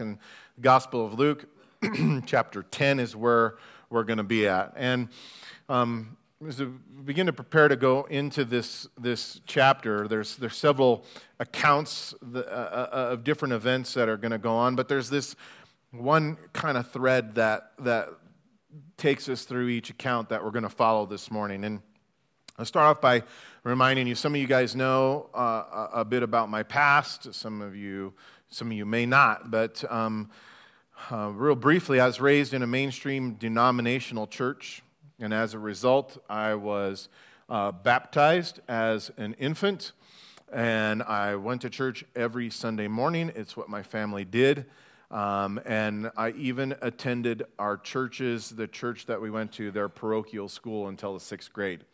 in the Gospel of Luke, chapter 10 is where we're going to be at. And um, as we begin to prepare to go into this, this chapter, there's, there's several accounts uh, uh, of different events that are going to go on, but there's this one kind of thread that, that takes us through each account that we're going to follow this morning. And I'll start off by reminding you some of you guys know uh, a bit about my past, some of you some of you may not, but um, uh, real briefly, I was raised in a mainstream denominational church, and as a result, I was uh, baptized as an infant, and I went to church every Sunday morning. It's what my family did. Um, and I even attended our churches, the church that we went to, their parochial school until the sixth grade.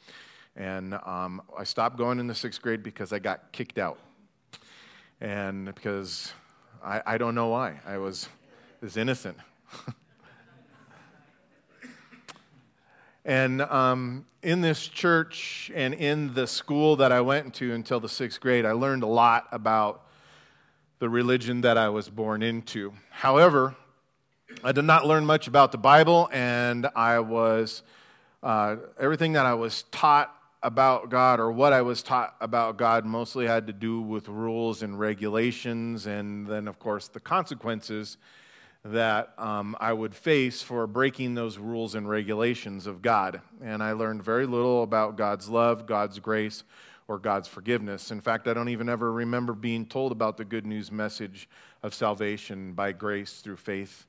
And um, I stopped going in the sixth grade because I got kicked out. And because I, I don't know why. I was, was innocent. and um, in this church and in the school that I went to until the sixth grade, I learned a lot about the religion that I was born into. However, I did not learn much about the Bible, and I was, uh, everything that I was taught about God or what I was taught about God mostly had to do with rules and regulations, and then, of course, the consequences that um, I would face for breaking those rules and regulations of God. And I learned very little about God's love, God's grace, or God's forgiveness. In fact, I don't even ever remember being told about the good news message of salvation by grace through faith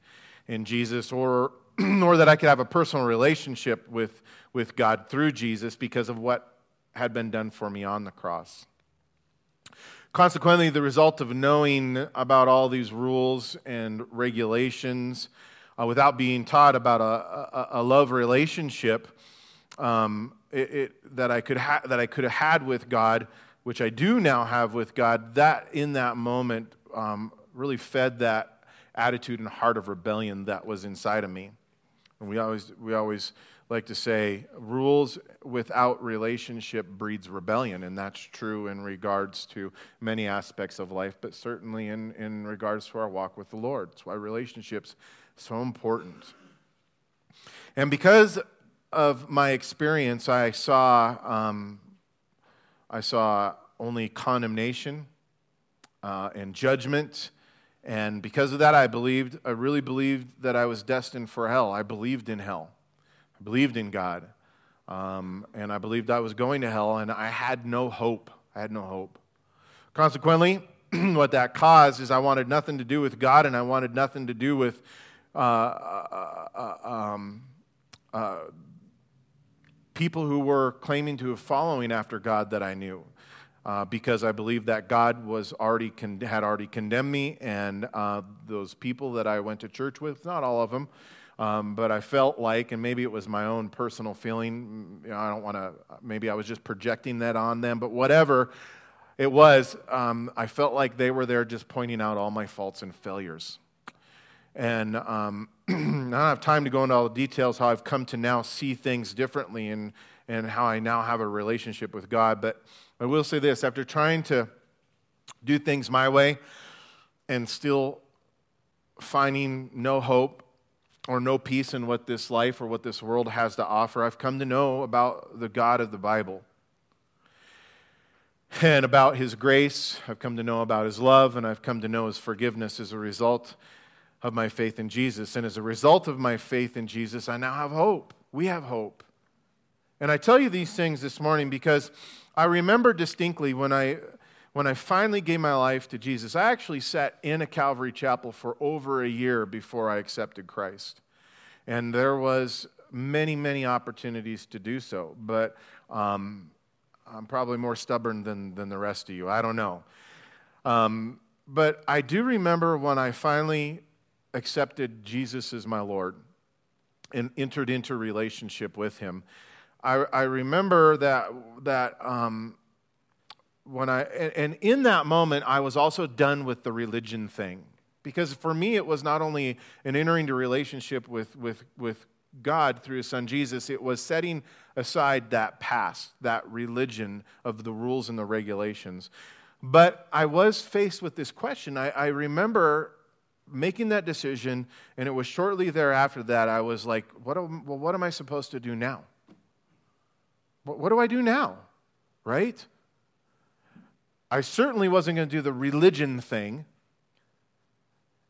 in Jesus, or, or that I could have a personal relationship with with God through Jesus because of what had been done for me on the cross. Consequently, the result of knowing about all these rules and regulations uh, without being taught about a, a, a love relationship um, it, it, that, I could ha- that I could have had with God, which I do now have with God, that in that moment um, really fed that attitude and heart of rebellion that was inside of me. And we always, we always like to say rules without relationship breeds rebellion, and that's true in regards to many aspects of life, but certainly in, in regards to our walk with the Lord. That's why relationships so important. And because of my experience, I saw um, I saw only condemnation uh, and judgment. And because of that, I believed, I really believed that I was destined for hell. I believed in hell I believed in God. Um, and I believed I was going to hell, and I had no hope. I had no hope. Consequently, what that caused is I wanted nothing to do with God, and I wanted nothing to do with uh, uh, uh, um, uh, people who were claiming to have following after God that I knew. Uh, because I believed that God was already con- had already condemned me, and uh, those people that I went to church with, not all of them, um, but I felt like, and maybe it was my own personal feeling, you know, I don't want to, maybe I was just projecting that on them, but whatever it was, um, I felt like they were there just pointing out all my faults and failures. And um, I don't have time to go into all the details how I've come to now see things differently and, and how I now have a relationship with God. But I will say this after trying to do things my way and still finding no hope or no peace in what this life or what this world has to offer. I've come to know about the God of the Bible and about his grace. I've come to know about his love, and I've come to know his forgiveness as a result of my faith in Jesus. And as a result of my faith in Jesus, I now have hope. We have hope. And I tell you these things this morning because I remember distinctly when I when I finally gave my life to Jesus, I actually sat in a Calvary chapel for over a year before I accepted Christ. And there was many, many opportunities to do so, but um, I'm probably more stubborn than, than the rest of you. I don't know. Um, but I do remember when I finally accepted Jesus as my Lord and entered into relationship with Him. I, I remember that, that um, when I, and in that moment, I was also done with the religion thing. Because for me, it was not only an entering into relationship with, with, with God through his son Jesus, it was setting aside that past, that religion of the rules and the regulations. But I was faced with this question. I, I remember making that decision, and it was shortly thereafter that I was like, what, am, well, what am I supposed to do now? What, do I do now? Right? I certainly wasn't going to do the religion thing.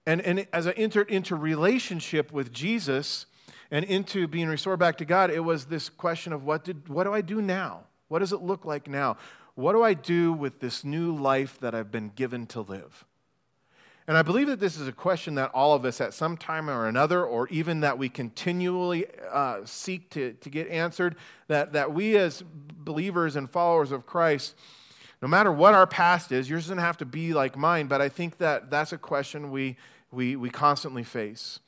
And, and as I entered into relationship with Jesus and into being restored back to God, it was this question of what, did, what do I do now? What does it look like now? What do I do with this new life that I've been given to live? And I believe that this is a question that all of us at some time or another, or even that we continually uh, seek to, to get answered, that, that we as believers and followers of Christ, no matter what our past is, yours doesn't have to be like mine, but I think that that's a question we, we, we constantly face.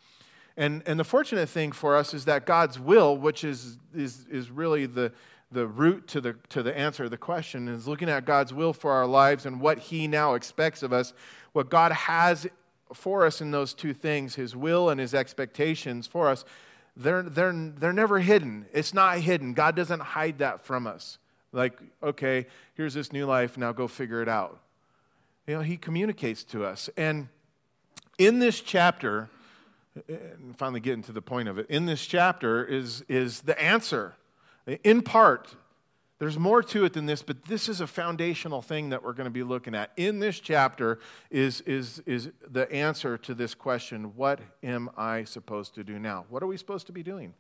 And, and the fortunate thing for us is that God's will, which is, is, is really the, the root to the, to the answer of the question, is looking at God's will for our lives and what He now expects of us, what God has for us in those two things, His will and His expectations for us, they're, they're, they're never hidden. It's not hidden. God doesn't hide that from us. Like, okay, here's this new life, now go figure it out. You know, He communicates to us. And in this chapter, and finally getting to the point of it, in this chapter is, is the answer. In part, there's more to it than this, but this is a foundational thing that we're going to be looking at. In this chapter is, is, is the answer to this question what am I supposed to do now? What are we supposed to be doing?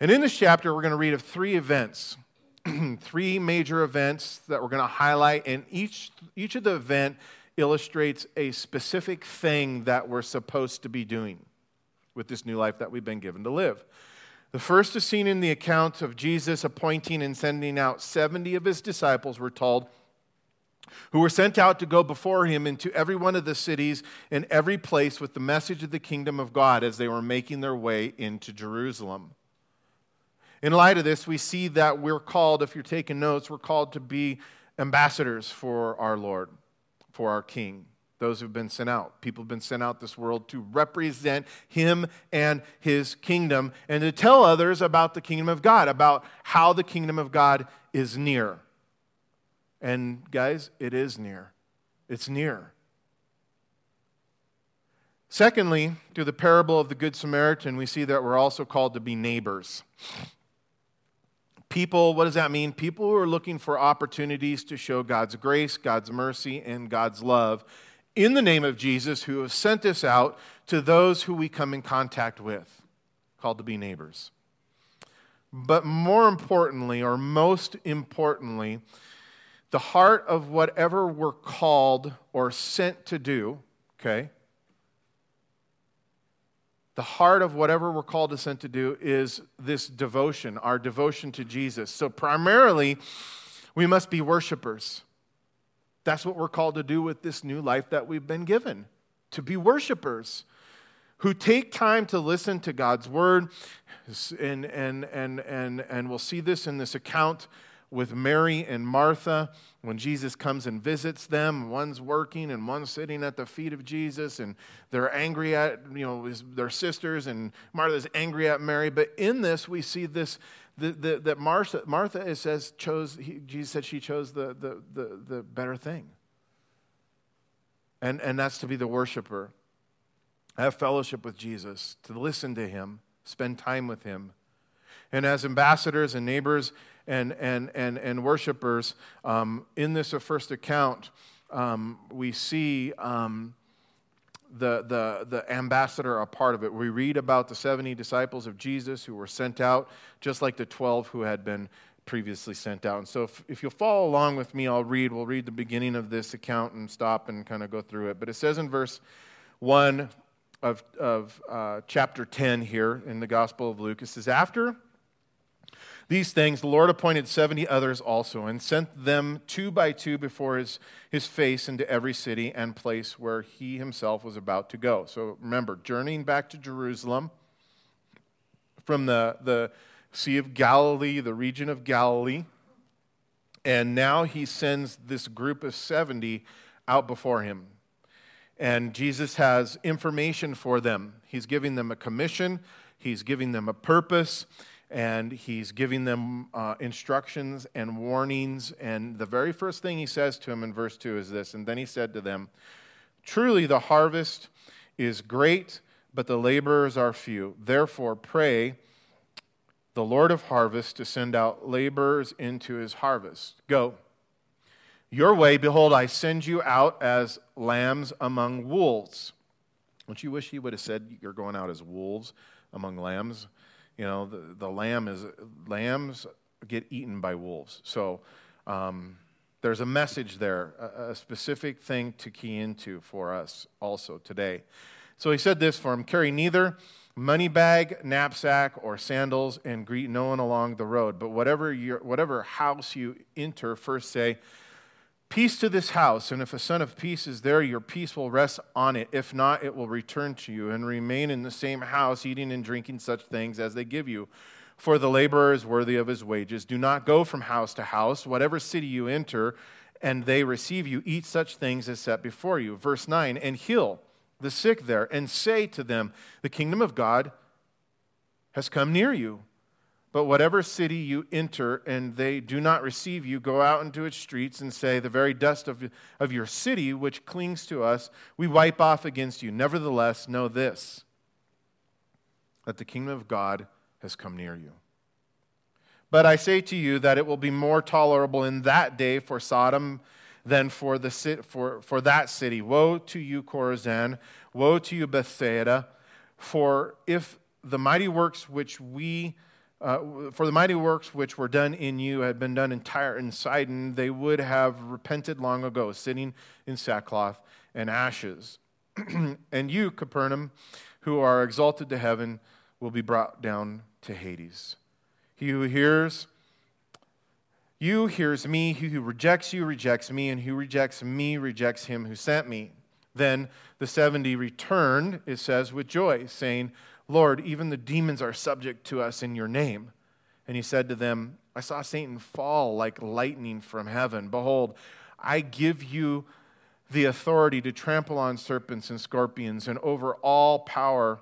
And in this chapter, we're going to read of three events, three major events that we're going to highlight, and each, each of the event illustrates a specific thing that we're supposed to be doing with this new life that we've been given to live. The first is seen in the account of Jesus appointing and sending out 70 of his disciples, we're told, who were sent out to go before him into every one of the cities and every place with the message of the kingdom of God as they were making their way into Jerusalem. In light of this, we see that we're called, if you're taking notes, we're called to be ambassadors for our Lord for our King. Those who've been sent out. People have been sent out this world to represent him and his kingdom and to tell others about the kingdom of God, about how the kingdom of God is near. And guys, it is near. It's near. Secondly, through the parable of the Good Samaritan, we see that we're also called to be neighbors. People, what does that mean? People who are looking for opportunities to show God's grace, God's mercy, and God's love in the name of Jesus, who have sent us out to those who we come in contact with, called to be neighbors. But more importantly, or most importantly, the heart of whatever we're called or sent to do, okay, the heart of whatever we're called to sent to do is this devotion, our devotion to Jesus. So, primarily, we must be worshipers. That's what we're called to do with this new life that we've been given to be worshipers who take time to listen to God's word. And, and, and, and, and we'll see this in this account with Mary and Martha when Jesus comes and visits them. One's working and one's sitting at the feet of Jesus, and they're angry at you know their sisters, and Martha's angry at Mary. But in this, we see this the, the, that Martha, Martha it says chose. He, Jesus said she chose the, the, the, the better thing, and and that's to be the worshiper, have fellowship with Jesus, to listen to Him, spend time with Him. And as ambassadors and neighbors and, and, and, and worshipers, um, in this first account, um, we see um, the, the, the ambassador a part of it. We read about the 70 disciples of Jesus who were sent out, just like the 12 who had been previously sent out. And so, if, if you'll follow along with me, I'll read. We'll read the beginning of this account and stop and kind of go through it. But it says in verse 1 of, of uh, chapter 10 here in the Gospel of Luke, it says, After these things the Lord appointed 70 others also, and sent them two by two before his, his face into every city and place where he himself was about to go. So remember, journeying back to Jerusalem from the, the Sea of Galilee, the region of Galilee, and now he sends this group of 70 out before him. And Jesus has information for them. He's giving them a commission, he's giving them a purpose, and he's giving them uh, instructions and warnings. And the very first thing he says to them in verse 2 is this And then he said to them, Truly, the harvest is great, but the laborers are few. Therefore, pray the Lord of harvest to send out laborers into his harvest. Go. Your way, behold, I send you out as lambs among wolves. Don't you wish he would have said you're going out as wolves among lambs? You know, the, the lamb is, lambs get eaten by wolves. So um, there's a message there, a, a specific thing to key into for us also today. So he said this for him carry neither money bag, knapsack, or sandals, and greet no one along the road. But whatever, your, whatever house you enter, first say, Peace to this house, and if a son of peace is there, your peace will rest on it. If not, it will return to you, and remain in the same house, eating and drinking such things as they give you. For the laborer is worthy of his wages. Do not go from house to house. Whatever city you enter, and they receive you, eat such things as set before you. Verse 9, and heal the sick there, and say to them, The kingdom of God has come near you. But whatever city you enter and they do not receive you, go out into its streets and say, The very dust of, of your city, which clings to us, we wipe off against you. Nevertheless, know this that the kingdom of God has come near you. But I say to you that it will be more tolerable in that day for Sodom than for, the, for, for that city. Woe to you, Chorazin! Woe to you, Bethsaida! For if the mighty works which we uh, for the mighty works which were done in you had been done in Tyre and Sidon, they would have repented long ago, sitting in sackcloth and ashes. and you, Capernaum, who are exalted to heaven, will be brought down to Hades. He who hears you hears me, he who rejects you rejects me, and who rejects me rejects him who sent me. Then the 70 returned, it says, with joy, saying, Lord, even the demons are subject to us in your name. And he said to them, I saw Satan fall like lightning from heaven. Behold, I give you the authority to trample on serpents and scorpions and over all power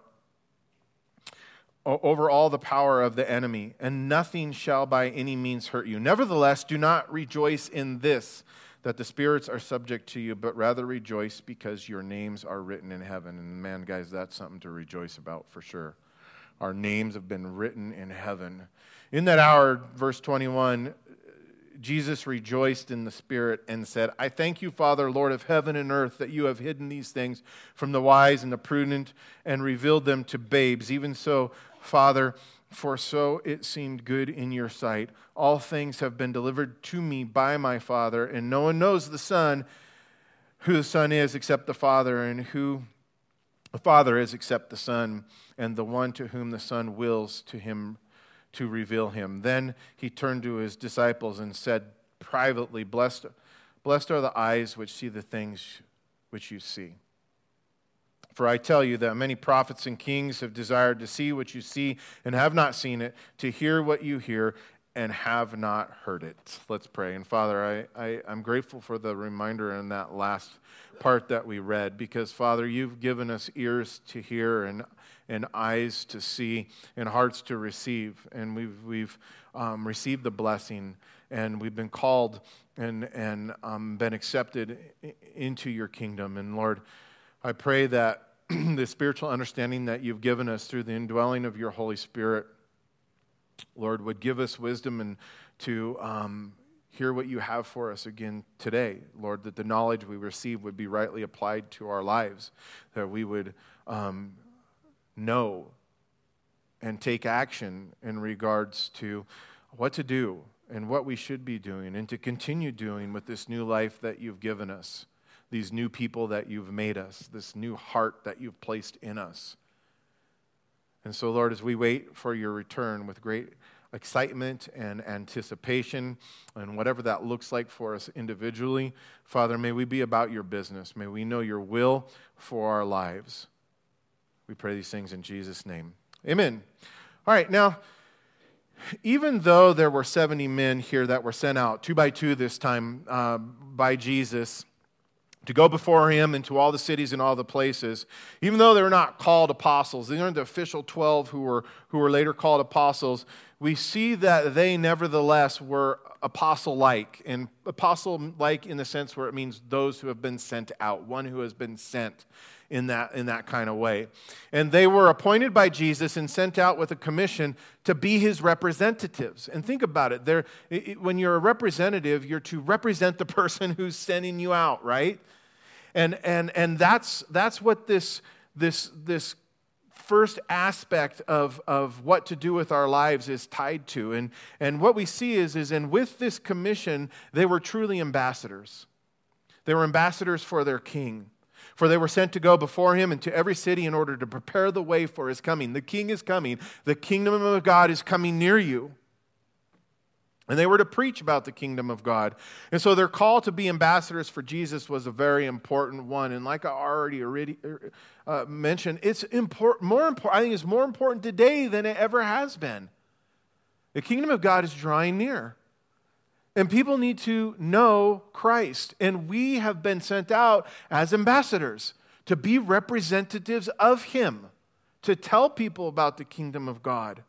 over all the power of the enemy and nothing shall by any means hurt you nevertheless do not rejoice in this that the spirits are subject to you, but rather rejoice because your names are written in heaven. And man, guys, that's something to rejoice about for sure. Our names have been written in heaven. In that hour, verse 21, Jesus rejoiced in the Spirit and said, I thank you, Father, Lord of heaven and earth, that you have hidden these things from the wise and the prudent and revealed them to babes. Even so, Father, for so it seemed good in your sight. All things have been delivered to me by my Father, and no one knows the Son, who the Son is, except the Father, and who the Father is except the Son, and the one to whom the Son wills to him to reveal him. Then he turned to his disciples and said privately, Blessed, blessed are the eyes which see the things which you see. For I tell you that many prophets and kings have desired to see what you see and have not seen it, to hear what you hear and have not heard it. Let's pray. And Father, I, I, am grateful for the reminder in that last part that we read, because Father, you've given us ears to hear and, and eyes to see and hearts to receive. And we've, we've um, received the blessing and we've been called and, and um, been accepted into your kingdom. And Lord, I pray that the spiritual understanding that you've given us through the indwelling of your Holy Spirit, Lord, would give us wisdom and to um, hear what you have for us again today, Lord, that the knowledge we receive would be rightly applied to our lives, that we would um, know and take action in regards to what to do and what we should be doing and to continue doing with this new life that you've given us these new people that you've made us, this new heart that you've placed in us. And so, Lord, as we wait for your return with great excitement and anticipation, and whatever that looks like for us individually, Father, may we be about your business. May we know your will for our lives. We pray these things in Jesus' name. Amen. All right, now, even though there were 70 men here that were sent out, two by two this time, uh, by Jesus, to go before him into all the cities and all the places, even though they were not called apostles. They weren't the official 12 who were, who were later called apostles. we see that they nevertheless were apostle like, and apostle like in the sense where it means those who have been sent out, one who has been sent in that, in that kind of way. And they were appointed by Jesus and sent out with a commission to be his representatives. And think about it, They're, it when you're a representative, you're to represent the person who's sending you out, right? And, and, and that's, that's what this, this, this first aspect of, of what to do with our lives is tied to. And, and what we see is, is, and with this commission, they were truly ambassadors. They were ambassadors for their king. For they were sent to go before him into every city in order to prepare the way for his coming. The king is coming. The kingdom of God is coming near you. And they were to preach about the kingdom of God. And so their call to be ambassadors for Jesus was a very important one. And like I already, already uh, mentioned, it's important, more important, I think it's more important today than it ever has been. The kingdom of God is drawing near. And people need to know Christ. And we have been sent out as ambassadors to be representatives of Him, to tell people about the kingdom of God.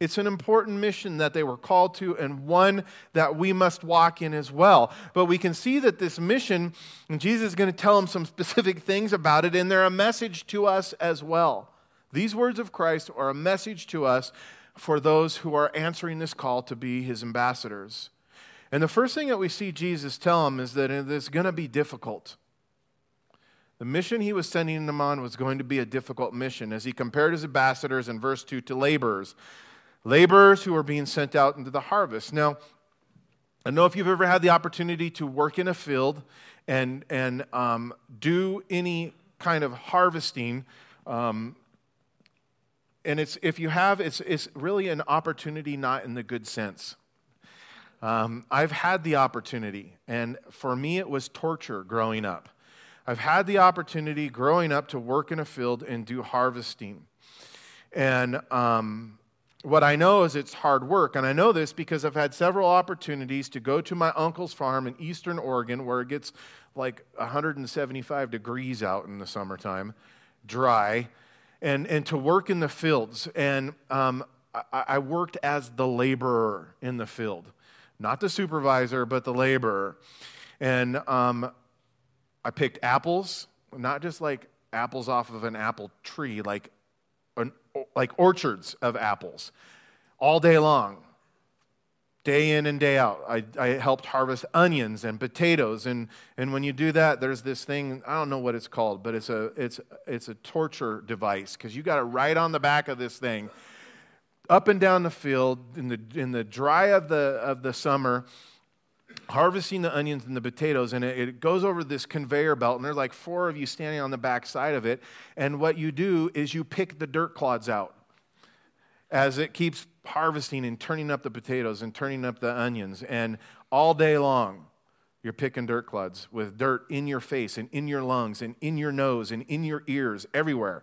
It's an important mission that they were called to and one that we must walk in as well. But we can see that this mission, and Jesus is going to tell them some specific things about it, and they're a message to us as well. These words of Christ are a message to us for those who are answering this call to be his ambassadors. And the first thing that we see Jesus tell them is that it is going to be difficult. The mission he was sending them on was going to be a difficult mission, as he compared his ambassadors in verse 2 to laborers laborers who are being sent out into the harvest. Now, I know if you've ever had the opportunity to work in a field and, and um, do any kind of harvesting. Um, and it's, if you have, it's, it's really an opportunity not in the good sense. Um, I've had the opportunity, and for me, it was torture growing up. I've had the opportunity growing up to work in a field and do harvesting. And um, what I know is it's hard work. And I know this because I've had several opportunities to go to my uncle's farm in eastern Oregon where it gets like 175 degrees out in the summertime, dry, and, and to work in the fields. And um, I, I worked as the laborer in the field, not the supervisor, but the laborer. And um, I picked apples, not just like apples off of an apple tree, like like orchards of apples all day long, day in and day out. I, I helped harvest onions and potatoes. And, and when you do that, there's this thing, I don't know what it's called, but it's a, it's, it's a torture device because you got it right on the back of this thing, up and down the field in the, in the dry of the, of the summer harvesting the onions and the potatoes, and it, it, goes over this conveyor belt, and there's like four of you standing on the back side of it. And what you do is you pick the dirt clods out as it keeps harvesting and turning up the potatoes and turning up the onions. And all day long, you're picking dirt clods with dirt in your face and in your lungs and in your nose and in your ears, everywhere.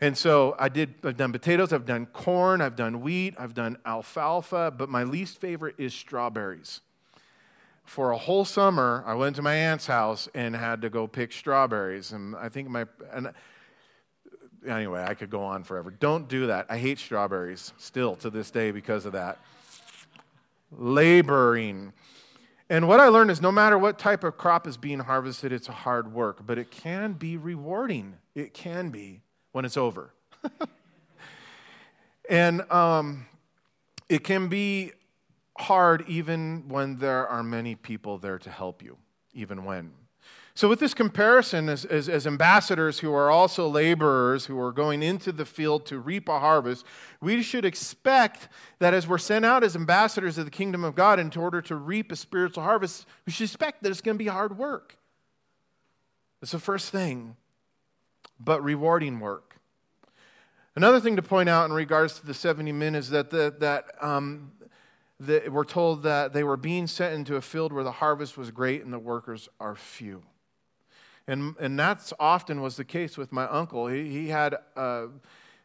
And so I did, I've done potatoes, I've done corn, I've done wheat, I've done alfalfa, but my least favorite is strawberries for a whole summer, I went to my aunt's house and had to go pick strawberries. And I think my, and anyway, I could go on forever. Don't do that. I hate strawberries still to this day because of that. Laboring. And what I learned is no matter what type of crop is being harvested, it's hard work, but it can be rewarding. It can be when it's over. and um, it can be hard even when there are many people there to help you, even when. So, with this comparison, as, as, as, ambassadors who are also laborers who are going into the field to reap a harvest, we should expect that as we're sent out as ambassadors of the kingdom of God in order to reap a spiritual harvest, we should expect that it's going to be hard work. That's the first thing, but rewarding work. Another thing to point out in regards to the 70 men is that, the, that um, that we're told that they were being sent into a field where the harvest was great and the workers are few. And, and that's often was the case with my uncle. He, he, had, uh,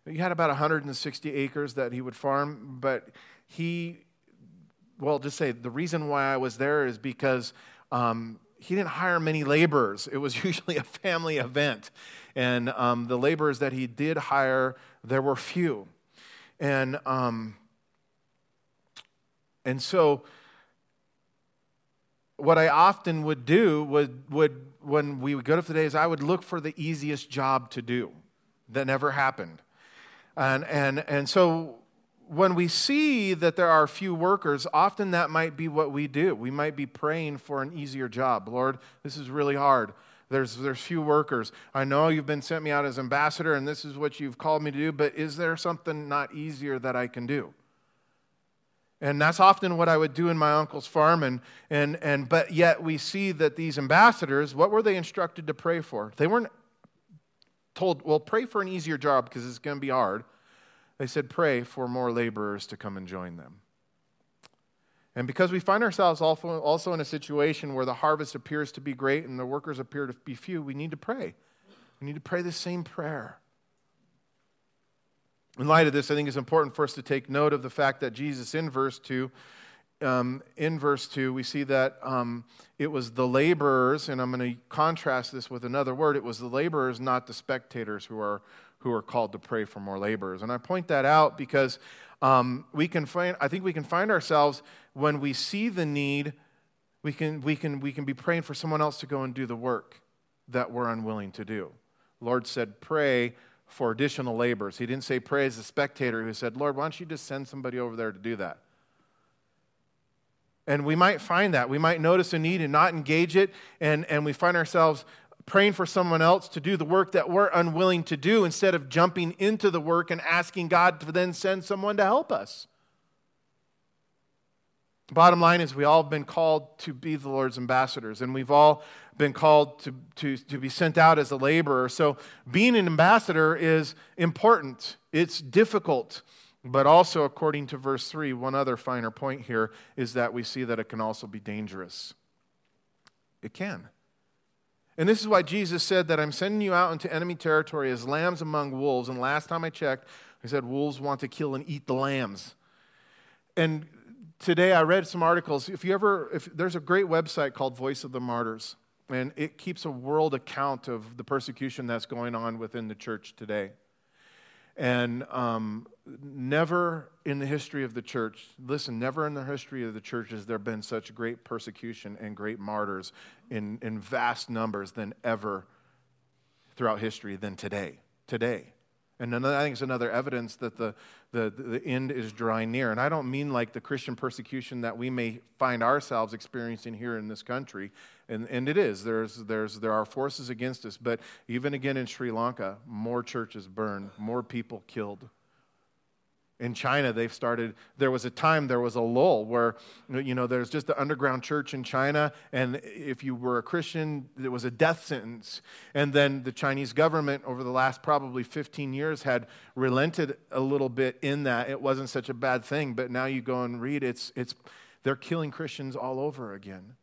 he had about 160 acres that he would farm, but he, well, just say the reason why I was there is because um, he didn't hire many laborers. It was usually a family event. And um, the laborers that he did hire, there were few. And um, And so, what I often would do would, would when we would go to the days, I would look for the easiest job to do. That never happened. And, and, and so when we see that there are few workers, often that might be what we do. We might be praying for an easier job. Lord, this is really hard. There's, there's few workers. I know you've been sent me out as ambassador and this is what you've called me to do, but is there something not easier that I can do? And that's often what I would do in my uncle's farm. And, and, and, but yet we see that these ambassadors, what were they instructed to pray for? They weren't told, well, pray for an easier job because it's going to be hard. They said, pray for more laborers to come and join them. And because we find ourselves also in a situation where the harvest appears to be great and the workers appear to be few, we need to pray. We need to pray the same prayer. In light of this, I think it's important for us to take note of the fact that Jesus, in verse 2, um, in verse 2, we see that um, it was the laborers, and I'm going to contrast this with another word. It was the laborers, not the spectators, who are, who are called to pray for more laborers. And I point that out because um, we can find, I think we can find ourselves when we see the need, we can, we, can, we can be praying for someone else to go and do the work that we're unwilling to do. Lord said, pray for additional laborers. He didn't say pray as a spectator who said, Lord, why don't you just send somebody over there to do that? And we might find that. We might notice a need and not engage it, and, and we find ourselves praying for someone else to do the work that we're unwilling to do instead of jumping into the work and asking God to then send someone to help us. Bottom line is, we all have been called to be the Lord's ambassadors, and we've all been called to, to, to be sent out as a laborer. So, being an ambassador is important, it's difficult. But also, according to verse 3, one other finer point here is that we see that it can also be dangerous. It can. And this is why Jesus said that I'm sending you out into enemy territory as lambs among wolves. And last time I checked, he said wolves want to kill and eat the lambs. And today I read some articles. If you ever, if there's a great website called Voice of the Martyrs, and it keeps a world account of the persecution that's going on within the church today. And um, never in the history of the church, listen, never in the history of the church has there been such great persecution and great martyrs in, in vast numbers than ever throughout history than today. Today. And another, I think it's another evidence that the, the, the end is drawing near. And I don't mean like the Christian persecution that we may find ourselves experiencing here in this country. And, and it is. There's, there's, there are forces against us. But even again in Sri Lanka, more churches burned, more people killed in China, they've started, there was a time, there was a lull where, you know, there's just the underground church in China, and if you were a Christian, it was a death sentence. And then the Chinese government, over the last probably 15 years, had relented a little bit in that. It wasn't such a bad thing, but now you go and read, it's, it's, they're killing Christians all over again.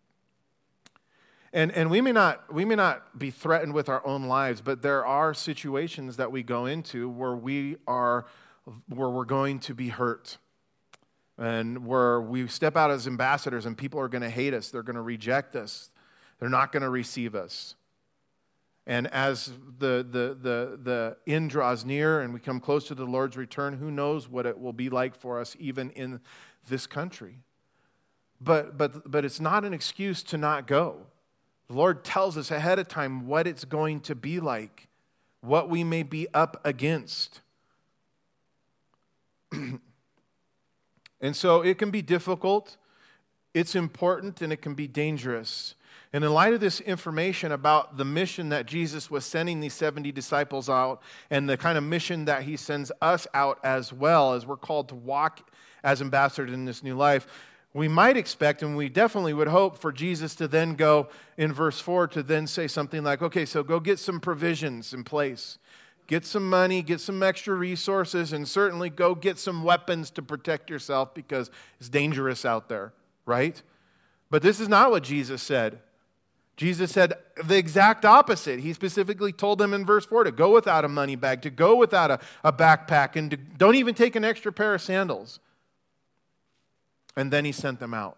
And, and we, may not, we may not be threatened with our own lives, but there are situations that we go into where we are where we're going to be hurt and where we step out as ambassadors and people are going to hate us, they're going to reject us, they're not going to receive us. And as the, the, the, the end draws near and we come close to the Lord's return, who knows what it will be like for us even in this country. But, but, but it's not an excuse to not go. The Lord tells us ahead of time what it's going to be like, what we may be up against. and so it can be difficult, it's important, and it can be dangerous. And in light of this information about the mission that Jesus was sending these 70 disciples out and the kind of mission that he sends us out as well, as we're called to walk as ambassadors in this new life, we might expect and we definitely would hope for Jesus to then go in verse 4 to then say something like, okay, so go get some provisions in place get some money, get some extra resources, and certainly go get some weapons to protect yourself because it's dangerous out there, right? But this is not what Jesus said. Jesus said the exact opposite. He specifically told them in verse 4 to go without a money bag, to go without a, a backpack, and to, don't even take an extra pair of sandals. And then he sent them out.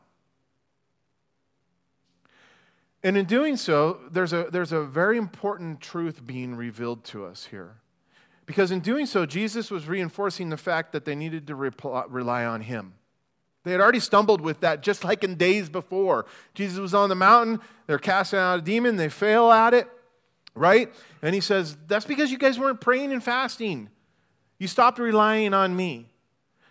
And in doing so, there's a, there's a very important truth being revealed to us here. Because in doing so, Jesus was reinforcing the fact that they needed to rely on him. They had already stumbled with that just like in days before. Jesus was on the mountain, they're casting out a demon, they fail at it, right? And he says, That's because you guys weren't praying and fasting. You stopped relying on me.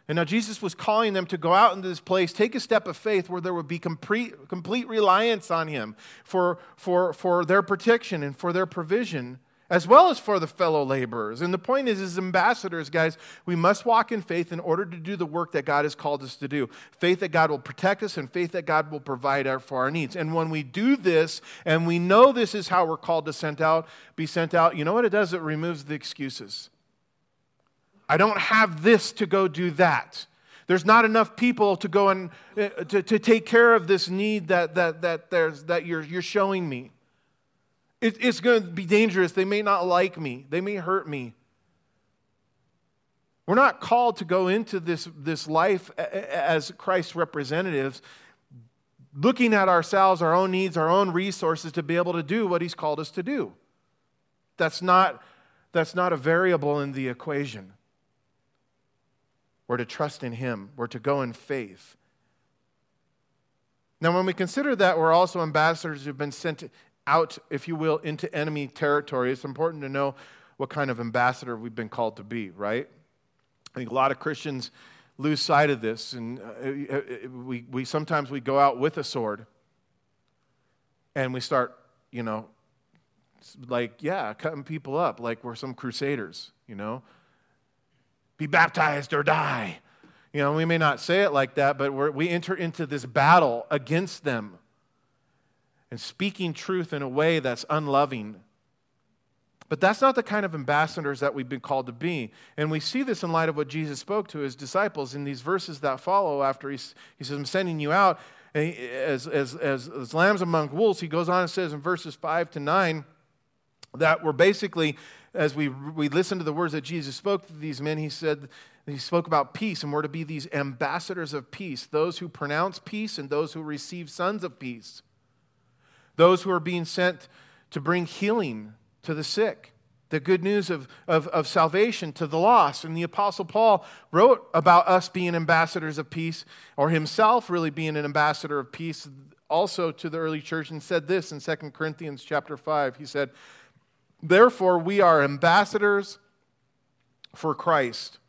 And now Jesus was calling them to go out into this place, take a step of faith where there would be complete, complete reliance on him for, for, for their protection and for their provision as well as for the fellow laborers. And the point is, as ambassadors, guys, we must walk in faith in order to do the work that God has called us to do. Faith that God will protect us and faith that God will provide for our needs. And when we do this, and we know this is how we're called to sent out, be sent out, you know what it does? It removes the excuses. I don't have this to go do that. There's not enough people to go and uh, to, to take care of this need that, that, that, there's, that you're, you're showing me. It, it's going to be dangerous. They may not like me, they may hurt me. We're not called to go into this, this life as Christ's representatives, looking at ourselves, our own needs, our own resources to be able to do what He's called us to do. That's not, that's not a variable in the equation. We're to trust in Him, we're to go in faith. Now, when we consider that we're also ambassadors who've been sent out, if you will, into enemy territory, it's important to know what kind of ambassador we've been called to be, right? I think a lot of Christians lose sight of this, and uh, we, we sometimes we go out with a sword, and we start, you know, like yeah, cutting people up like we're some crusaders, you know. Be baptized or die. You know, we may not say it like that, but we enter into this battle against them and speaking truth in a way that's unloving. But that's not the kind of ambassadors that we've been called to be. And we see this in light of what Jesus spoke to his disciples in these verses that follow after he, he says, I'm sending you out as, as, as, as lambs among wolves. He goes on and says in verses 5 to 9 that we're basically, as we, we listen to the words that Jesus spoke to these men, he said, he spoke about peace, and we're to be these ambassadors of peace, those who pronounce peace and those who receive sons of peace those who are being sent to bring healing to the sick, the good news of, of, of, salvation to the lost. And the Apostle Paul wrote about us being ambassadors of peace, or himself really being an ambassador of peace, also to the early church, and said this in 2 Corinthians chapter 5. He said, Therefore, we are ambassadors for Christ.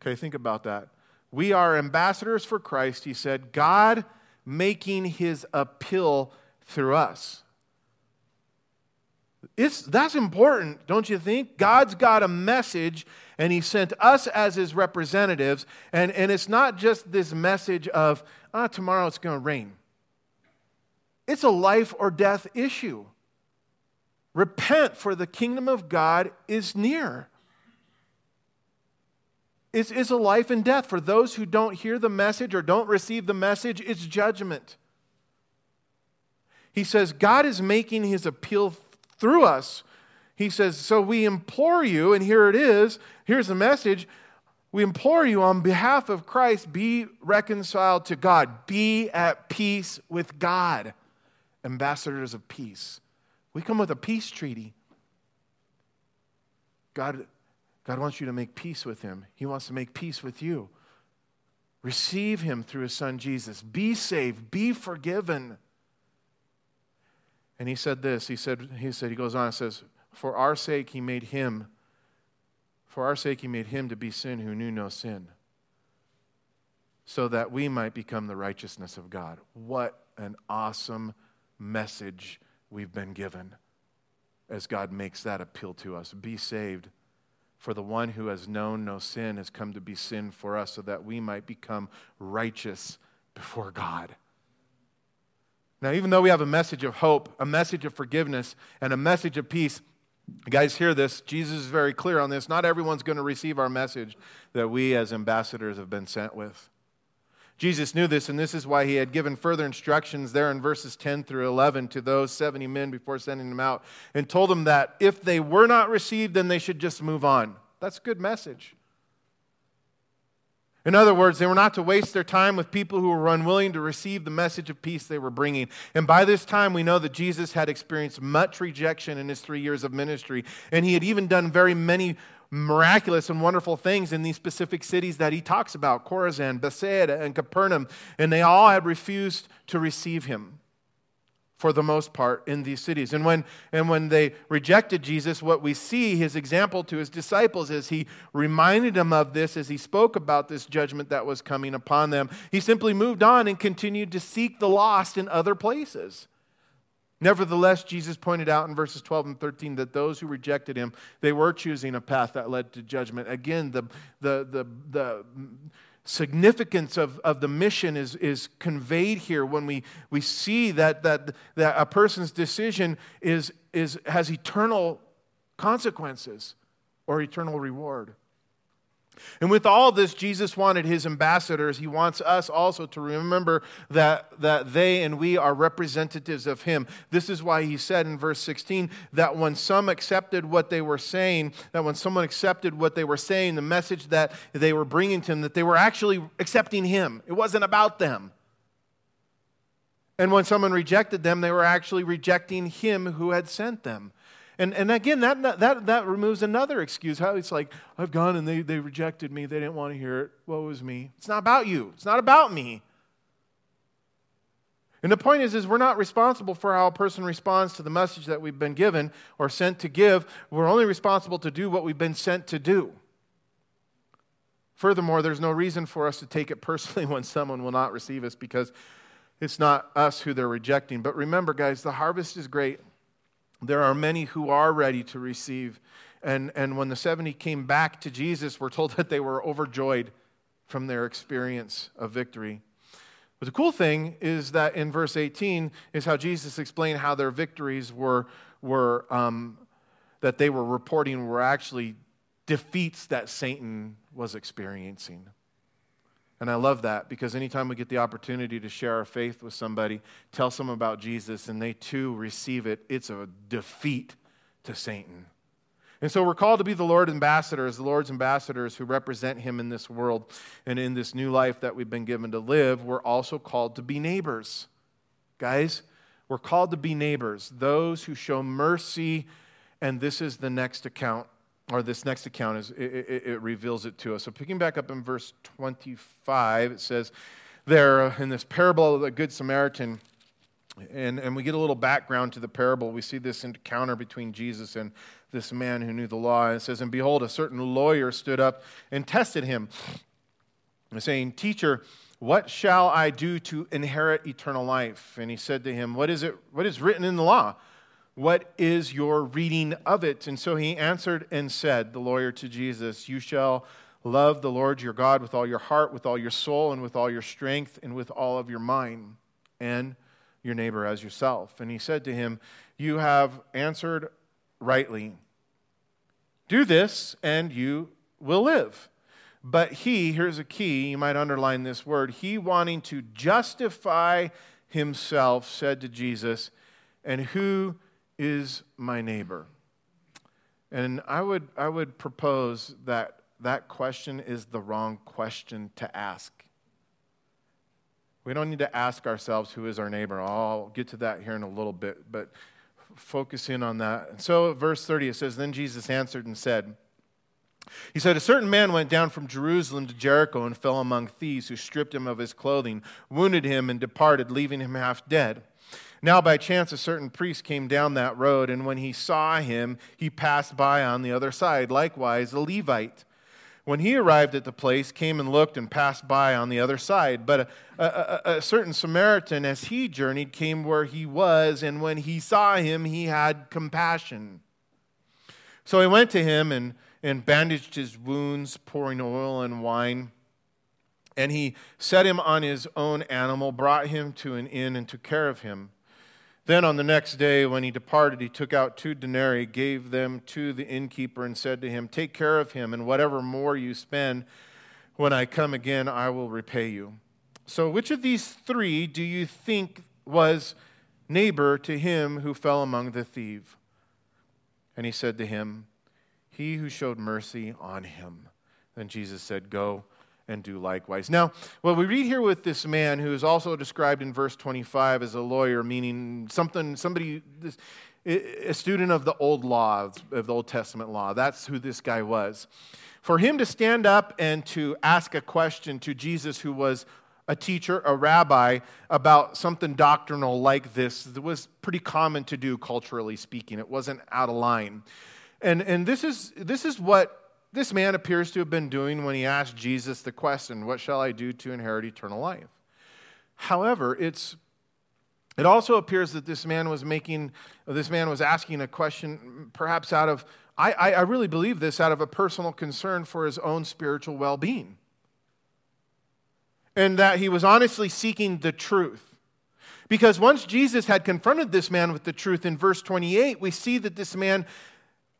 Okay, think about that. We are ambassadors for Christ, he said, God making his appeal through us. It's, that's important, don't you think? God's got a message, and He sent us as His representatives. And, and it's not just this message of, ah, tomorrow it's going to rain. It's a life or death issue. Repent, for the kingdom of God is near. It's, it's a life and death. For those who don't hear the message or don't receive the message, it's judgment. He says, God is making his appeal through us. He says, So we implore you, and here it is. Here's the message. We implore you on behalf of Christ, be reconciled to God, be at peace with God. Ambassadors of peace. We come with a peace treaty. God, God wants you to make peace with him. He wants to make peace with you. Receive him through his son Jesus. Be saved, be forgiven. And he said this. He said, he said, he goes on and says, For our sake he made him, for our sake he made him to be sin who knew no sin, so that we might become the righteousness of God. What an awesome message we've been given as God makes that appeal to us. Be saved. For the one who has known no sin has come to be sin for us, so that we might become righteous before God. Now, even though we have a message of hope, a message of forgiveness, and a message of peace, you guys hear this. Jesus is very clear on this. Not everyone's going to receive our message that we as ambassadors have been sent with. Jesus knew this, and this is why he had given further instructions there in verses 10 through 11 to those 70 men before sending them out, and told them that if they were not received, then they should just move on. That's a good message. In other words, they were not to waste their time with people who were unwilling to receive the message of peace they were bringing. And by this time, we know that Jesus had experienced much rejection in his three years of ministry, and he had even done very many miraculous and wonderful things in these specific cities that he talks about Chorazin, Bethsaida, and Capernaum, and they all had refused to receive him for the most part in these cities. And when, and when they rejected Jesus, what we see his example to his disciples is he reminded them of this as he spoke about this judgment that was coming upon them. He simply moved on and continued to seek the lost in other places. Nevertheless, Jesus pointed out in verses 12 and 13 that those who rejected him, they were choosing a path that led to judgment. Again, the, the, the, the significance of, of the mission is, is conveyed here when we, we see that, that, that a person's decision is, is, has eternal consequences or eternal reward. And with all this, Jesus wanted his ambassadors, he wants us also to remember that, that they and we are representatives of him. This is why he said in verse 16 that when some accepted what they were saying, that when someone accepted what they were saying, the message that they were bringing to him, that they were actually accepting him. It wasn't about them. And when someone rejected them, they were actually rejecting him who had sent them. And, and again, that, that, that removes another excuse. How it's like, I've gone and they, they rejected me. They didn't want to hear it. Woe was me. It's not about you. It's not about me. And the point is, is we're not responsible for how a person responds to the message that we've been given or sent to give. We're only responsible to do what we've been sent to do. Furthermore, there's no reason for us to take it personally when someone will not receive us because it's not us who they're rejecting. But remember, guys, the harvest is great there are many who are ready to receive. And, and when the 70 came back to Jesus, we're told that they were overjoyed from their experience of victory. But the cool thing is that in verse 18 is how Jesus explained how their victories were, were um, that they were reporting were actually defeats that Satan was experiencing. And I love that because anytime we get the opportunity to share our faith with somebody, tell someone about Jesus, and they too receive it, it's a defeat to Satan. And so we're called to be the Lord's ambassadors, the Lord's ambassadors who represent Him in this world and in this new life that we've been given to live. We're also called to be neighbors. Guys, we're called to be neighbors, those who show mercy. And this is the next account or this next account is it, it, it, reveals it to us. So picking back up in verse 25, it says there in this parable of the Good Samaritan, and, and we get a little background to the parable. We see this encounter between Jesus and this man who knew the law. And it says, And behold, a certain lawyer stood up and tested him, saying, Teacher, what shall I do to inherit eternal life? And he said to him, What is it? What is written in the law? What is your reading of it? And so he answered and said, the lawyer to Jesus, You shall love the Lord your God with all your heart, with all your soul, and with all your strength, and with all of your mind, and your neighbor as yourself. And he said to him, You have answered rightly. Do this, and you will live. But he, here's a key, you might underline this word, he wanting to justify himself said to Jesus, And who is my neighbor? And I would, I would propose that that question is the wrong question to ask. We don't need to ask ourselves who is our neighbor. I'll get to that here in a little bit, but focus in on that. And so, verse 30, it says Then Jesus answered and said, He said, A certain man went down from Jerusalem to Jericho and fell among thieves who stripped him of his clothing, wounded him, and departed, leaving him half dead. Now, by chance, a certain priest came down that road, and when he saw him, he passed by on the other side. Likewise, a Levite. When he arrived at the place, came and looked and passed by on the other side. But a, a, a, certain Samaritan, as he journeyed, came where he was, and when he saw him, he had compassion. So he went to him and, and bandaged his wounds, pouring oil and wine. And he set him on his own animal, brought him to an inn, and took care of him. Then on the next day, when he departed, he took out two denarii, gave them to the innkeeper, and said to him, Take care of him, and whatever more you spend, when I come again, I will repay you. So, which of these three do you think was neighbor to him who fell among the thieves? And he said to him, He who showed mercy on him. Then Jesus said, Go and do likewise. Now, what we read here with this man, who is also described in verse 25 as a lawyer, meaning something, somebody, this, a student of the old law, of the Old Testament law. That's who this guy was. For him to stand up and to ask a question to Jesus, who was a teacher, a rabbi, about something doctrinal like this was pretty common to do culturally speaking. It wasn't out of line. And, and this, is, this is what this man appears to have been doing when he asked Jesus the question, What shall I do to inherit eternal life? However, it's, it also appears that this man was making, this man was asking a question perhaps out of, I, I really believe this, out of a personal concern for his own spiritual well being and that he was honestly seeking the truth. Because once Jesus had confronted this man with the truth in verse 28, we see that this man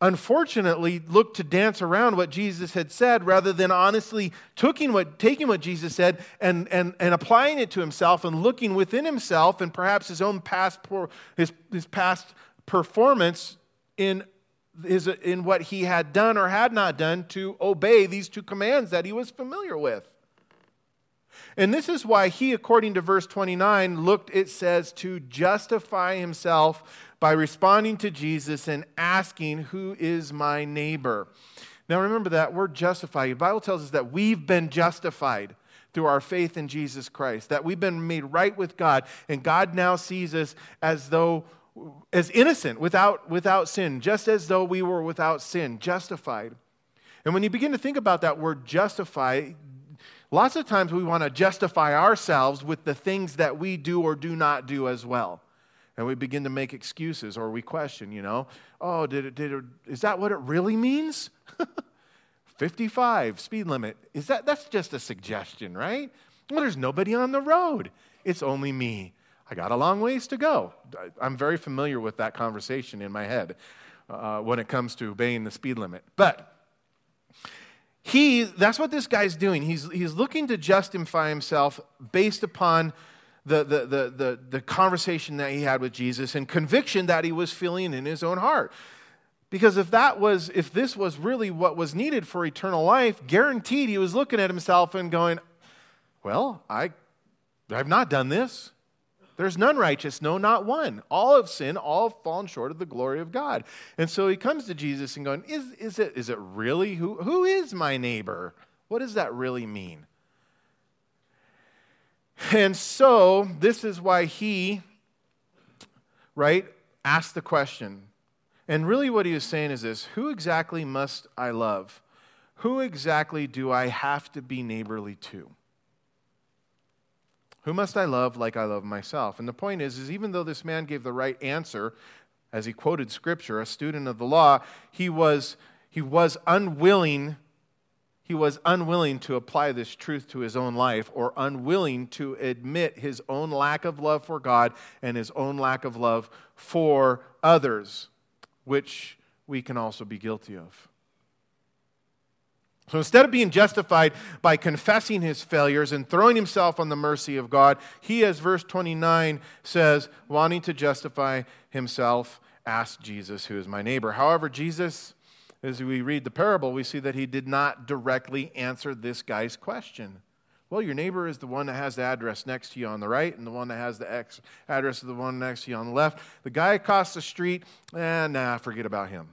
unfortunately looked to dance around what Jesus had said rather than honestly taking what, taking what Jesus said and, and, and applying it to himself and looking within himself and perhaps his own past, his, his past performance in, his, in what he had done or had not done to obey these two commands that he was familiar with. And this is why he, according to verse 29, looked, it says, to justify himself by responding to Jesus and asking, Who is my neighbor? Now remember that word justify. The Bible tells us that we've been justified through our faith in Jesus Christ, that we've been made right with God, and God now sees us as though as innocent, without, without sin, just as though we were without sin, justified. And when you begin to think about that word justify, Lots of times we want to justify ourselves with the things that we do or do not do as well. And we begin to make excuses or we question, you know, oh, did it, did it, is that what it really means? 55 speed limit. Is that, that's just a suggestion, right? Well, there's nobody on the road. It's only me. I got a long ways to go. I'm very familiar with that conversation in my head uh, when it comes to obeying the speed limit. But he, that's what this guy's doing. He's, he's looking to justify himself based upon the, the, the, the, the conversation that he had with Jesus and conviction that he was feeling in his own heart. Because if that was, if this was really what was needed for eternal life, guaranteed he was looking at himself and going, Well, I, I've not done this. There's none righteous, no, not one. All have sinned, all have fallen short of the glory of God. And so he comes to Jesus and going, Is, is, it, is it really? Who, who is my neighbor? What does that really mean? And so this is why he, right, asked the question. And really what he was saying is this Who exactly must I love? Who exactly do I have to be neighborly to? Who must I love like I love myself? And the point is, is even though this man gave the right answer, as he quoted scripture, a student of the law, he was, he was unwilling, he was unwilling to apply this truth to his own life or unwilling to admit his own lack of love for God and his own lack of love for others, which we can also be guilty of. So instead of being justified by confessing his failures and throwing himself on the mercy of God, he, as verse 29 says, wanting to justify himself, asked Jesus, Who is my neighbor? However, Jesus, as we read the parable, we see that he did not directly answer this guy's question. Well, your neighbor is the one that has the address next to you on the right, and the one that has the ex- address of the one next to you on the left. The guy across the street, eh, nah, forget about him.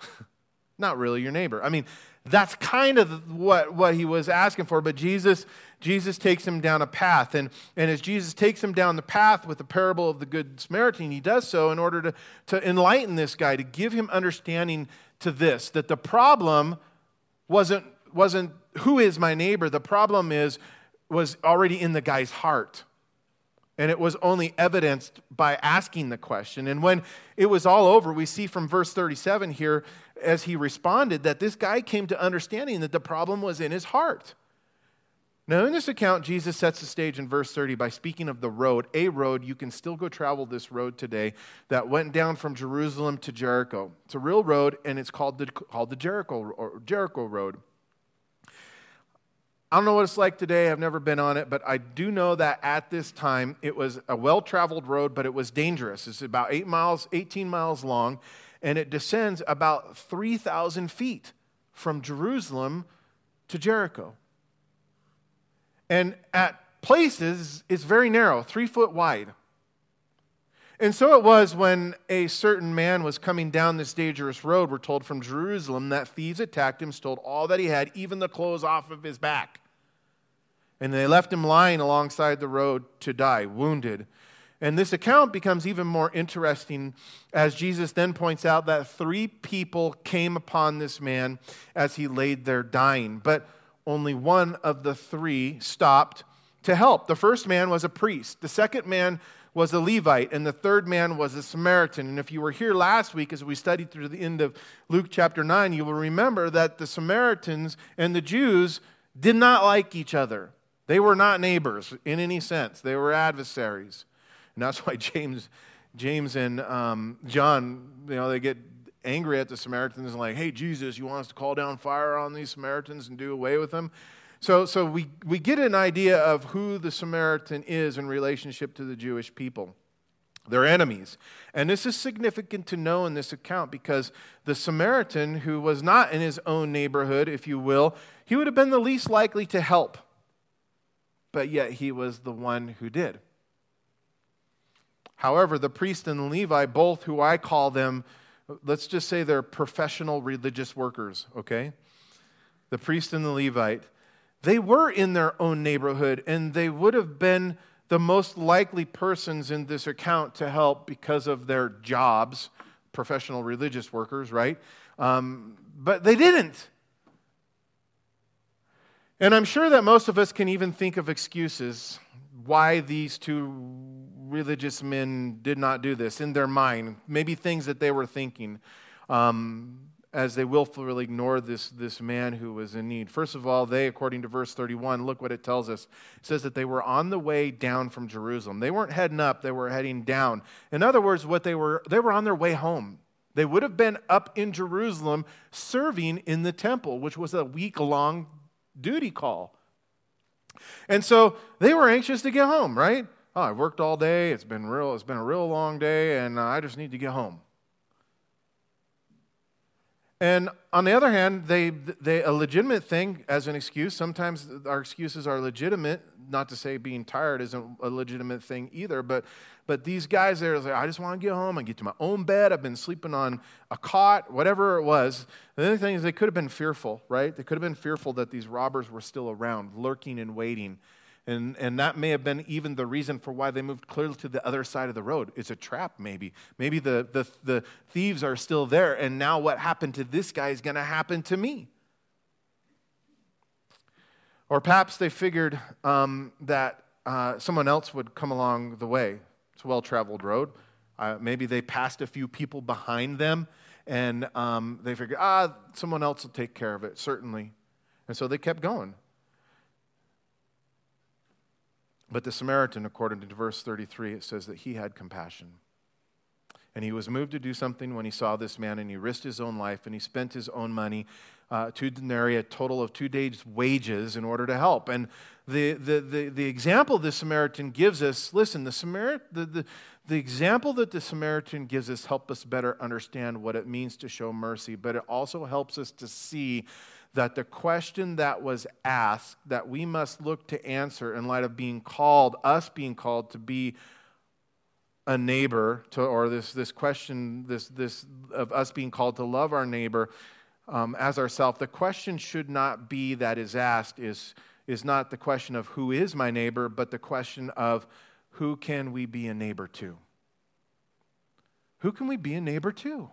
not really your neighbor. I mean, that's kind of what, what he was asking for, but Jesus, Jesus takes him down a path. And, and as Jesus takes him down the path with the parable of the Good Samaritan, he does so in order to, to enlighten this guy, to give him understanding to this that the problem wasn't, wasn't who is my neighbor, the problem is was already in the guy's heart. And it was only evidenced by asking the question. And when it was all over, we see from verse 37 here, as he responded, that this guy came to understanding that the problem was in his heart. Now, in this account, Jesus sets the stage in verse 30 by speaking of the road, a road, you can still go travel this road today, that went down from Jerusalem to Jericho. It's a real road, and it's called the, called the Jericho, or Jericho Road. I don't know what it's like today. I've never been on it, but I do know that at this time it was a well traveled road, but it was dangerous. It's about eight miles, 18 miles long, and it descends about 3,000 feet from Jerusalem to Jericho. And at places, it's very narrow, three foot wide. And so it was when a certain man was coming down this dangerous road, we're told from Jerusalem, that thieves attacked him, stole all that he had, even the clothes off of his back. And they left him lying alongside the road to die, wounded. And this account becomes even more interesting as Jesus then points out that three people came upon this man as he laid there dying. But only one of the three stopped to help. The first man was a priest, the second man was a Levite, and the third man was a Samaritan. And if you were here last week as we studied through the end of Luke chapter 9, you will remember that the Samaritans and the Jews did not like each other. They were not neighbors in any sense, they were adversaries. And that's why James, James and um, John, you know, they get angry at the Samaritans and like, hey, Jesus, you want us to call down fire on these Samaritans and do away with them? So, so we, we get an idea of who the Samaritan is in relationship to the Jewish people. They're enemies. And this is significant to know in this account because the Samaritan, who was not in his own neighborhood, if you will, he would have been the least likely to help. But yet he was the one who did. However, the priest and Levi, both who I call them, let's just say they're professional religious workers, okay? The priest and the Levite they were in their own neighborhood and they would have been the most likely persons in this account to help because of their jobs, professional religious workers, right? Um, but they didn't. And I'm sure that most of us can even think of excuses why these two religious men did not do this in their mind, maybe things that they were thinking. Um, as they willfully ignored this, this man who was in need. First of all, they, according to verse 31, look what it tells us. It says that they were on the way down from Jerusalem. They weren't heading up, they were heading down. In other words, what they were, they were on their way home. They would have been up in Jerusalem serving in the temple, which was a week long duty call. And so they were anxious to get home, right? Oh, I worked all day. It's been real. It's been a real long day, and uh, I just need to get home. And on the other hand, they, they, a legitimate thing as an excuse, sometimes our excuses are legitimate. Not to say being tired isn't a legitimate thing either, but, but these guys there, like, I just want to get home and get to my own bed. I've been sleeping on a cot, whatever it was. The other thing is, they could have been fearful, right? They could have been fearful that these robbers were still around, lurking and waiting. And, and that may have been even the reason for why they moved clearly to the other side of the road. It's a trap, maybe. Maybe the, the, the thieves are still there, and now what happened to this guy is going to happen to me. Or perhaps they figured um, that uh, someone else would come along the way. It's a well traveled road. Uh, maybe they passed a few people behind them, and um, they figured, ah, someone else will take care of it, certainly. And so they kept going. But the Samaritan, according to verse 33, it says that he had compassion. And he was moved to do something when he saw this man, and he risked his own life, and he spent his own money, uh, two denarii, a total of two days' wages, in order to help. And the, the, the, the example the Samaritan gives us listen, the, Samaritan, the, the, the example that the Samaritan gives us helps us better understand what it means to show mercy, but it also helps us to see that the question that was asked that we must look to answer in light of being called, us being called to be a neighbor, to, or this, this question this, this of us being called to love our neighbor um, as ourself, the question should not be that is asked is, is not the question of who is my neighbor, but the question of who can we be a neighbor to? Who can we be a neighbor to?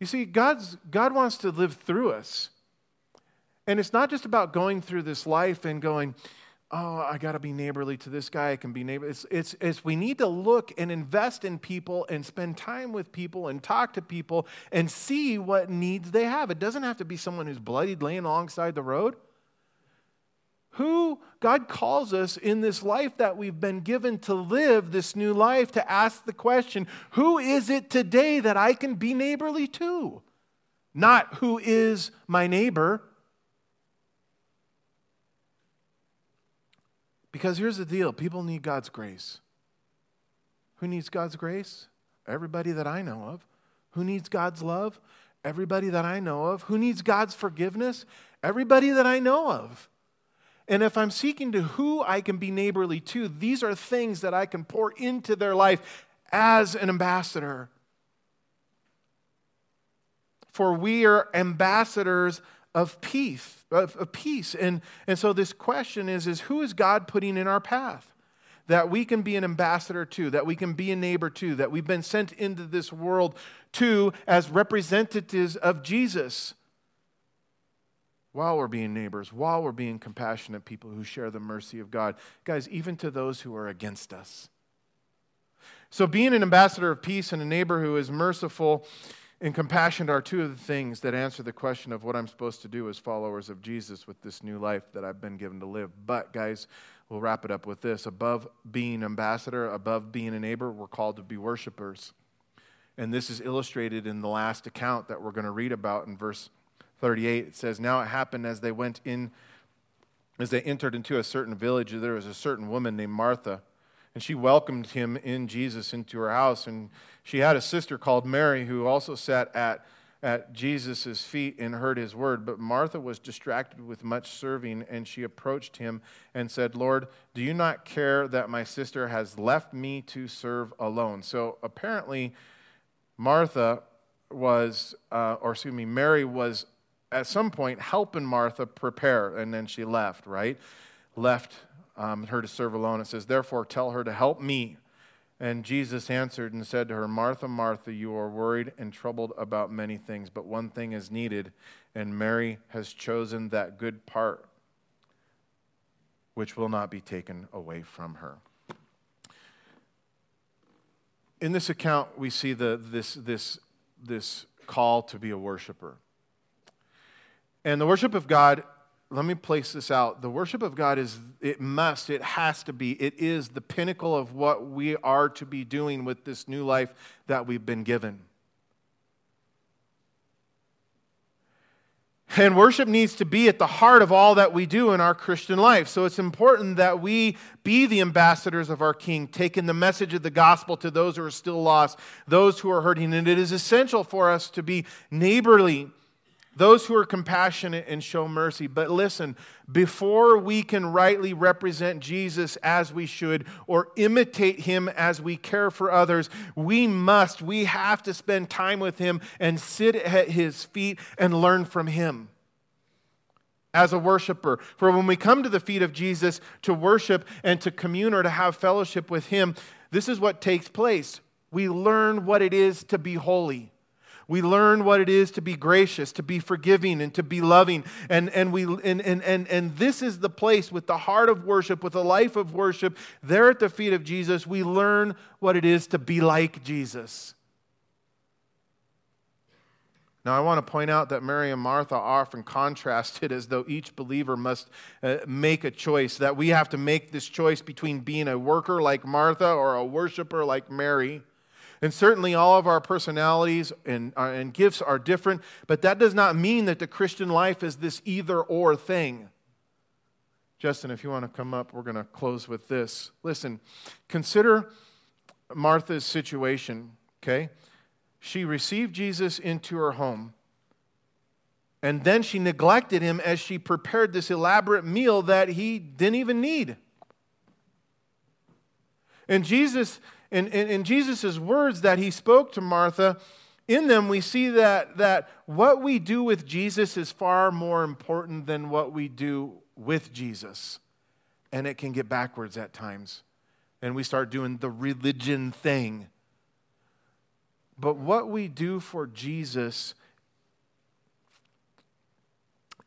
You see, God's, God wants to live through us. And it's not just about going through this life and going, oh, I got to be neighborly to this guy. I can be neighbor. It's, it's, it's we need to look and invest in people and spend time with people and talk to people and see what needs they have. It doesn't have to be someone who's bloodied laying alongside the road. Who God calls us in this life that we've been given to live this new life to ask the question who is it today that I can be neighborly to? Not who is my neighbor. Because here's the deal people need God's grace. Who needs God's grace? Everybody that I know of. Who needs God's love? Everybody that I know of. Who needs God's forgiveness? Everybody that I know of. And if I'm seeking to who I can be neighborly to, these are things that I can pour into their life as an ambassador. For we are ambassadors of peace, of, of peace. And, and so this question is, is who is God putting in our path? That we can be an ambassador to, that we can be a neighbor to, that we've been sent into this world to as representatives of Jesus while we're being neighbors, while we're being compassionate people who share the mercy of God. Guys, even to those who are against us. So, being an ambassador of peace and a neighbor who is merciful and compassionate are two of the things that answer the question of what I'm supposed to do as followers of Jesus with this new life that I've been given to live. But, guys, we'll wrap it up with this. Above being ambassador, above being a neighbor, we're called to be worshipers. And this is illustrated in the last account that we're going to read about in verse 38. It says, Now it happened as they went in, as they entered into a certain village, there was a certain woman named Martha and she welcomed him in Jesus into her house. And she had a sister called Mary who also sat at, at Jesus' feet and heard his word. But Martha was distracted with much serving, and she approached him and said, Lord, do you not care that my sister has left me to serve alone? So apparently, Martha was, uh, or excuse me, Mary was at some point helping Martha prepare, and then she left, right? Left um, her to serve alone. It says, Therefore, tell her to help me. And Jesus answered and said to her, Martha, Martha, you are worried and troubled about many things, but one thing is needed, and Mary has chosen that good part which will not be taken away from her. In this account, we see the, this, this, this call to be a worshiper. And the worship of God let me place this out. The worship of God is, it must, it has to be, it is the pinnacle of what we are to be doing with this new life that we've been given. And worship needs to be at the heart of all that we do in our Christian life. So it's important that we be the ambassadors of our King, taking the message of the gospel to those who are still lost, those who are hurting. And it is essential for us to be neighborly those who are compassionate and show mercy. But listen, before we can rightly represent Jesus as we should or imitate him as we care for others, we must, we have to spend time with him and sit at his feet and learn from him as a worshiper. For when we come to the feet of Jesus to worship and to commune or to have fellowship with him, this is what takes place. We learn what it is to be holy. We learn what it is to be gracious, to be forgiving, and to be loving. And, and, we, and, and, and, and this is the place with the heart of worship, with the life of worship, there at the feet of Jesus, we learn what it is to be like Jesus. Now, I want to point out that Mary and Martha are often contrasted as though each believer must uh, make a choice, that we have to make this choice between being a worker like Martha or a worshiper like Mary. And certainly all of our personalities and, uh, and gifts are different, but that does not mean that the Christian life is this either or thing. Justin, if you want to come up, we're going to close with this. Listen, consider Martha's situation, okay? She received Jesus into her home, and then she neglected him as she prepared this elaborate meal that he didn't even need. And Jesus in, in, in Jesus' words that he spoke to Martha, in them we see that, that what we do with Jesus is far more important than what we do with Jesus. And it can get backwards at times. And we start doing the religion thing. But what we do for Jesus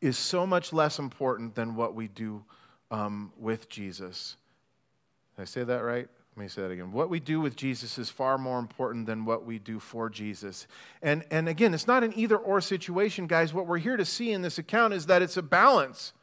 is so much less important than what we do um, with Jesus. Did I say that right? Let me say that again. What we do with Jesus is far more important than what we do for Jesus. And, and again, it's not an either or situation, guys. What we're here to see in this account is that it's a balance.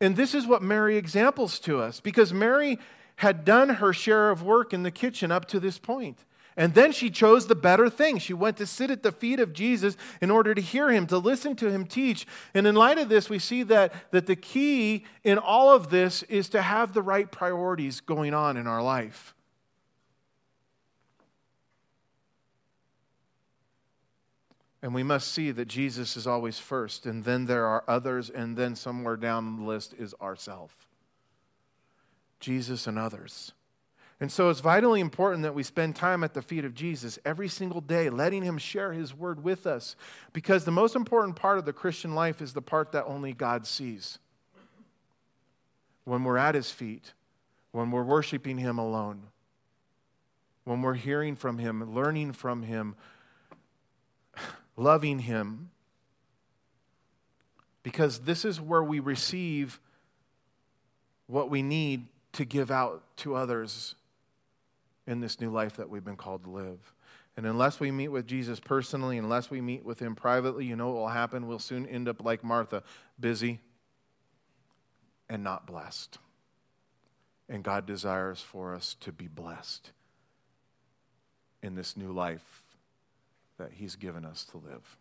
And this is what Mary examples to us because Mary had done her share of work in the kitchen up to this point. And then she chose the better thing. She went to sit at the feet of Jesus in order to hear him, to listen to him teach. And in light of this, we see that, that the key in all of this is to have the right priorities going on in our life. And we must see that Jesus is always first, and then there are others, and then somewhere down the list is ourself. Jesus and others. And so it's vitally important that we spend time at the feet of Jesus every single day, letting him share his word with us. Because the most important part of the Christian life is the part that only God sees. When we're at his feet, when we're worshiping him alone, when we're hearing from him, learning from him, loving him. Because this is where we receive what we need to give out to others in this new life that we've been called to live. And unless we meet with Jesus personally, unless we meet with him privately, you know what will happen? We'll soon end up like Martha, busy and not blessed. And God desires for us to be blessed in this new life that he's given us to live.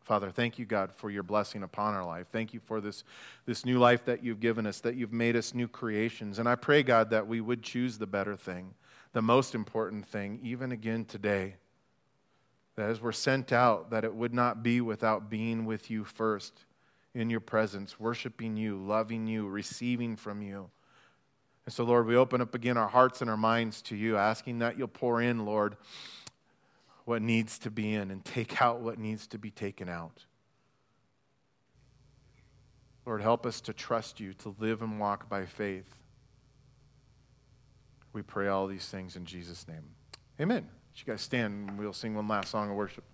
Father, thank you, God, for your blessing upon our life. Thank you for this, this new life that you've given us, that you've made us new creations. And I pray, God, that we would choose the better thing the most important thing, even again today. That as we're sent out, that it would not be without being with you first in your presence, worshiping you, loving you, receiving from you. And so, Lord, we open up again our hearts and our minds to you, asking that you'll pour in, Lord, what needs to be in and take out what needs to be taken out. Lord, help us to trust you, to live and walk by faith. We pray all these things in Jesus' name. Amen. You guys stand and we'll sing one last song of worship.